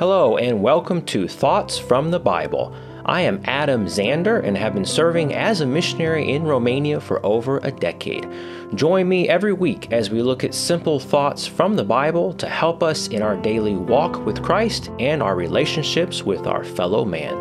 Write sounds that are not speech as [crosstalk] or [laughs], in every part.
Hello, and welcome to Thoughts from the Bible. I am Adam Zander and have been serving as a missionary in Romania for over a decade. Join me every week as we look at simple thoughts from the Bible to help us in our daily walk with Christ and our relationships with our fellow man.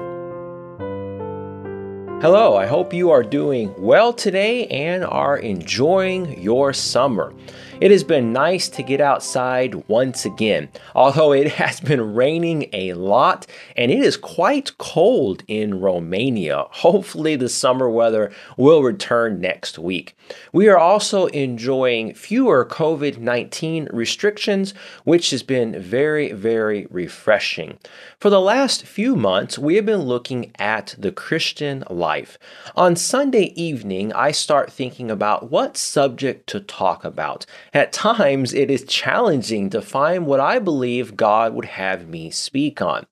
Hello, I hope you are doing well today and are enjoying your summer. It has been nice to get outside once again, although it [laughs] has been raining a lot and it is quite cold in Romania. Hopefully, the summer weather will return next week. We are also enjoying fewer COVID 19 restrictions, which has been very, very refreshing. For the last few months, we have been looking at the Christian life. On Sunday evening, I start thinking about what subject to talk about. At times, it is challenging to find what I believe God would have me speak on.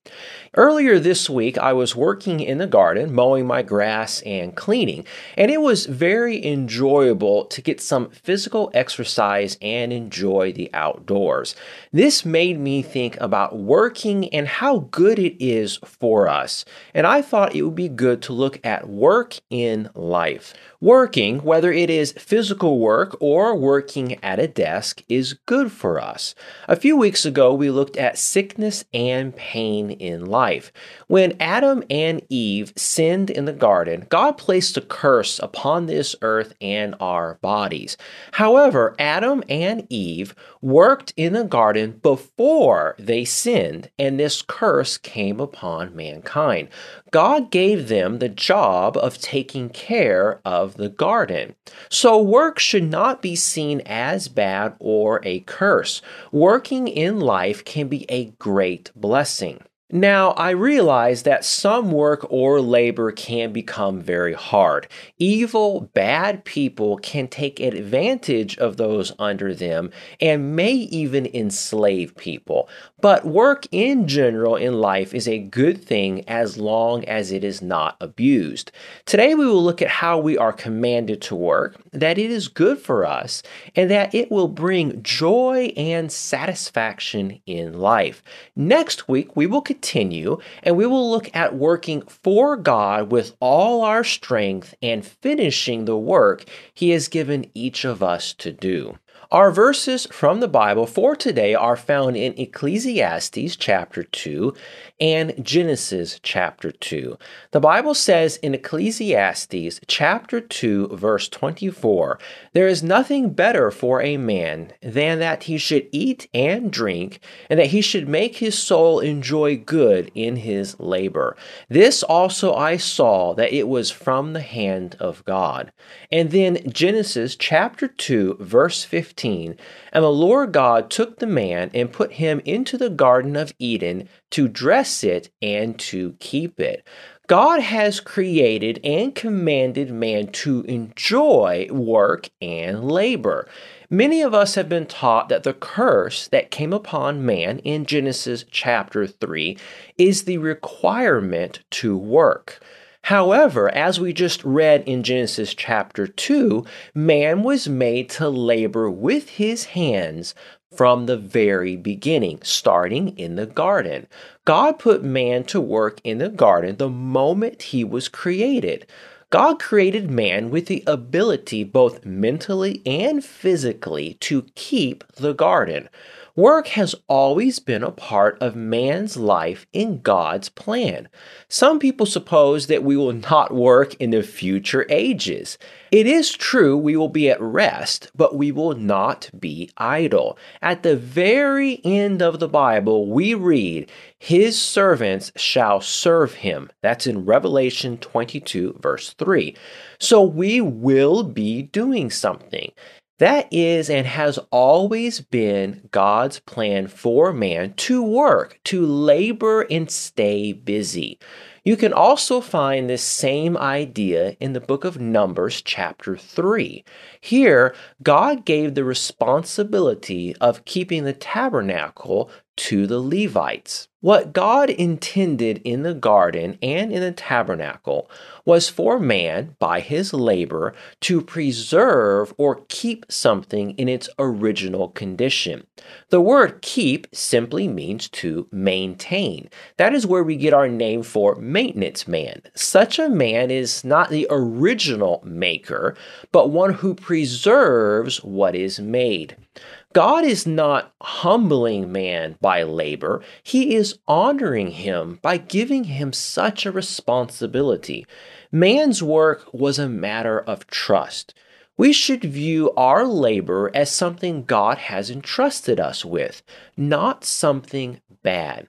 Earlier this week, I was working in the garden, mowing my grass and cleaning, and it was very enjoyable to get some physical exercise and enjoy the outdoors. This made me think about working and how good it is for us, and I thought it would be good to look at work in life. Working, whether it is physical work or working at a desk, is good for us. A few weeks ago, we looked at sickness and pain in life. When Adam and Eve sinned in the garden, God placed a curse upon this earth and our bodies. However, Adam and Eve worked in the garden before they sinned, and this curse came upon mankind. God gave them the job of taking care of the garden. So, work should not be seen as bad or a curse. Working in life can be a great blessing. Now, I realize that some work or labor can become very hard. Evil, bad people can take advantage of those under them and may even enslave people. But work in general in life is a good thing as long as it is not abused. Today, we will look at how we are commanded to work, that it is good for us, and that it will bring joy and satisfaction in life. Next week, we will continue and we will look at working for God with all our strength and finishing the work He has given each of us to do. Our verses from the Bible for today are found in Ecclesiastes chapter 2 and Genesis chapter 2. The Bible says in Ecclesiastes chapter 2, verse 24, There is nothing better for a man than that he should eat and drink, and that he should make his soul enjoy good in his labor. This also I saw that it was from the hand of God. And then Genesis chapter 2, verse 15. 15 And the Lord God took the man and put him into the Garden of Eden to dress it and to keep it. God has created and commanded man to enjoy work and labor. Many of us have been taught that the curse that came upon man in Genesis chapter 3 is the requirement to work. However, as we just read in Genesis chapter 2, man was made to labor with his hands from the very beginning, starting in the garden. God put man to work in the garden the moment he was created. God created man with the ability, both mentally and physically, to keep the garden. Work has always been a part of man's life in God's plan. Some people suppose that we will not work in the future ages. It is true we will be at rest, but we will not be idle. At the very end of the Bible, we read, His servants shall serve him. That's in Revelation 22, verse 3. So we will be doing something. That is and has always been God's plan for man to work, to labor and stay busy. You can also find this same idea in the book of Numbers, chapter 3. Here, God gave the responsibility of keeping the tabernacle to the Levites. What God intended in the garden and in the tabernacle was for man, by his labor, to preserve or keep something in its original condition. The word keep simply means to maintain. That is where we get our name for maintenance man. Such a man is not the original maker, but one who preserves what is made. God is not humbling man by labor, He is honoring him by giving him such a responsibility. Man's work was a matter of trust. We should view our labor as something God has entrusted us with, not something bad.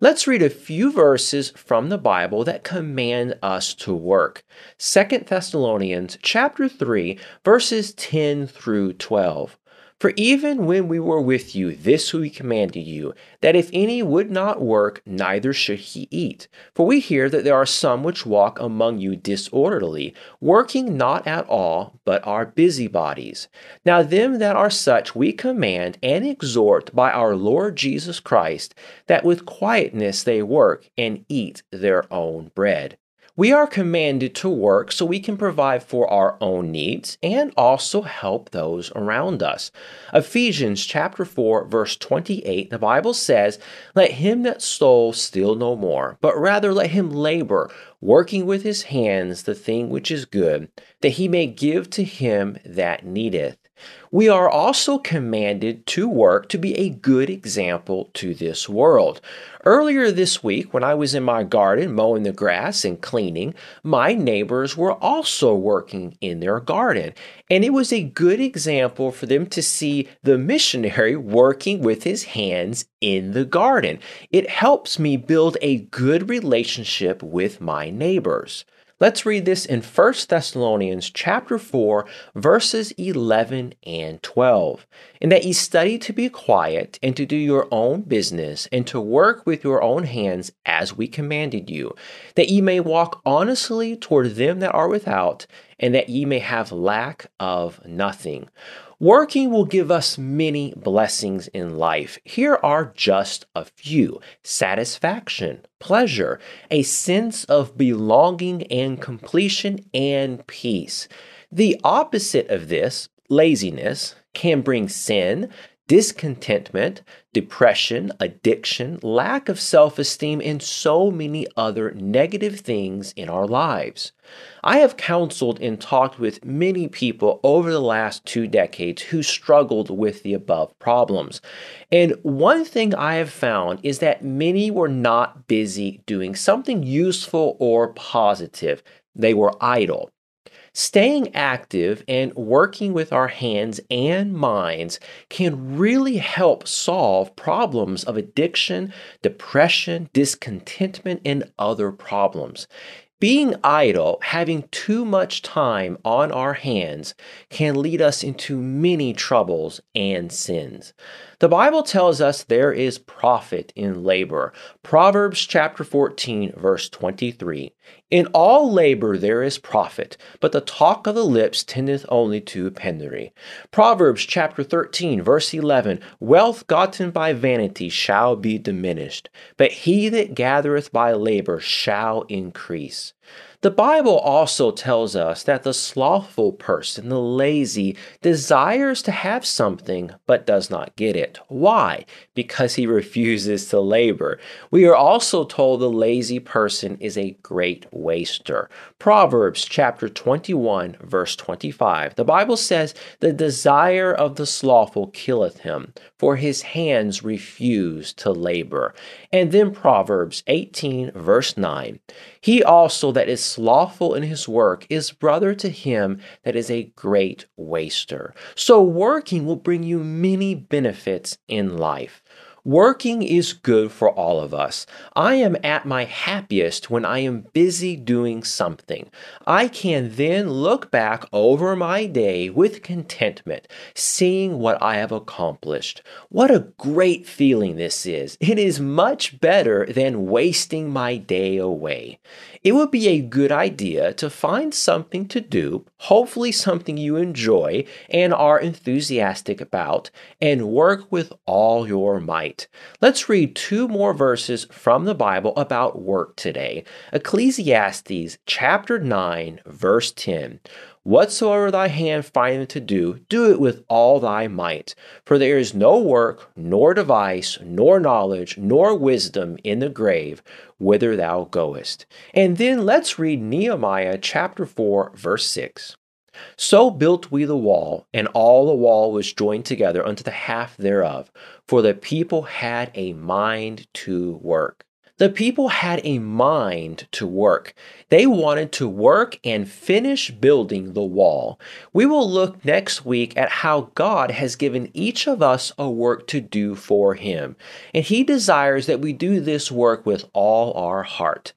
Let's read a few verses from the Bible that command us to work. 2 Thessalonians chapter 3 verses 10 through 12. For even when we were with you, this we commanded you, that if any would not work, neither should he eat. For we hear that there are some which walk among you disorderly, working not at all, but are busybodies. Now them that are such we command and exhort by our Lord Jesus Christ, that with quietness they work and eat their own bread. We are commanded to work so we can provide for our own needs and also help those around us. Ephesians chapter 4 verse 28 the Bible says, "Let him that stole steal no more, but rather let him labor, working with his hands the thing which is good, that he may give to him that needeth." We are also commanded to work to be a good example to this world. Earlier this week, when I was in my garden mowing the grass and cleaning, my neighbors were also working in their garden. And it was a good example for them to see the missionary working with his hands in the garden. It helps me build a good relationship with my neighbors. Let's read this in 1 Thessalonians chapter 4 verses 11 and 12. In that ye study to be quiet and to do your own business and to work with your own hands as we commanded you, that ye may walk honestly toward them that are without, and that ye may have lack of nothing. Working will give us many blessings in life. Here are just a few satisfaction, pleasure, a sense of belonging and completion, and peace. The opposite of this, laziness, can bring sin, discontentment, depression, addiction, lack of self esteem, and so many other negative things in our lives. I have counseled and talked with many people over the last two decades who struggled with the above problems. And one thing I have found is that many were not busy doing something useful or positive, they were idle. Staying active and working with our hands and minds can really help solve problems of addiction, depression, discontentment, and other problems. Being idle, having too much time on our hands, can lead us into many troubles and sins. The Bible tells us there is profit in labor. Proverbs chapter 14 verse 23. In all labor there is profit, but the talk of the lips tendeth only to penury. Proverbs chapter 13 verse 11. Wealth gotten by vanity shall be diminished, but he that gathereth by labor shall increase. The Bible also tells us that the slothful person, the lazy, desires to have something but does not get it. Why? Because he [laughs] refuses to labor. We are also told the lazy person is a great waster. Proverbs chapter 21, verse 25. The Bible says, The desire of the slothful killeth him, for his hands refuse to labor. And then Proverbs 18, verse 9. He also that is slothful in his work is brother to him that is a great waster. So working will bring you many benefits in life. Working is good for all of us. I am at my happiest when I am busy doing something. I can then look back over my day with contentment, seeing what I have accomplished. What a great feeling this is! It is much better than wasting my day away. It would be a good idea to find something to do, hopefully, something you enjoy and are enthusiastic about, and work with all your might. Might. Let's read two more verses from the Bible about work today. Ecclesiastes chapter 9, verse 10. Whatsoever thy hand findeth to do, do it with all thy might. For there is no work, nor device, nor knowledge, nor wisdom in the grave whither thou goest. And then let's read Nehemiah chapter 4, verse 6. So built we the wall, and all the wall was joined together unto the half thereof, for the people had a mind to work. The people had a mind to work. They wanted to work and finish building the wall. We will look next week at how God has given each of us a work to do for Him, and He desires that we do this work with all our heart.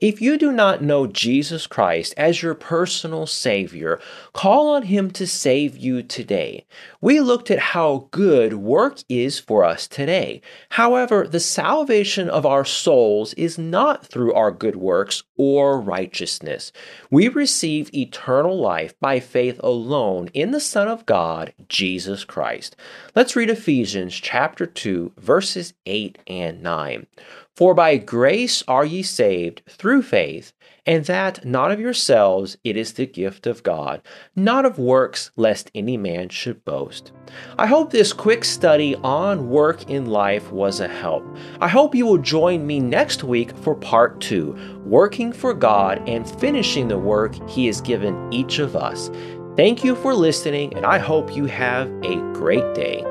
If you do not know Jesus Christ as your personal Savior, call on Him to save you today. We looked at how good work is for us today. However, the salvation of our souls is not through our good works or righteousness. We receive eternal life by faith alone in the Son of God, Jesus Christ. Let's read Ephesians chapter 2, verses 8 and 9. For by grace are ye saved through faith, and that not of yourselves, it is the gift of God, not of works, lest any man should boast. I hope this quick study on work in life was a help. I hope you will join me next week for part two working for God and finishing the work He has given each of us. Thank you for listening, and I hope you have a great day.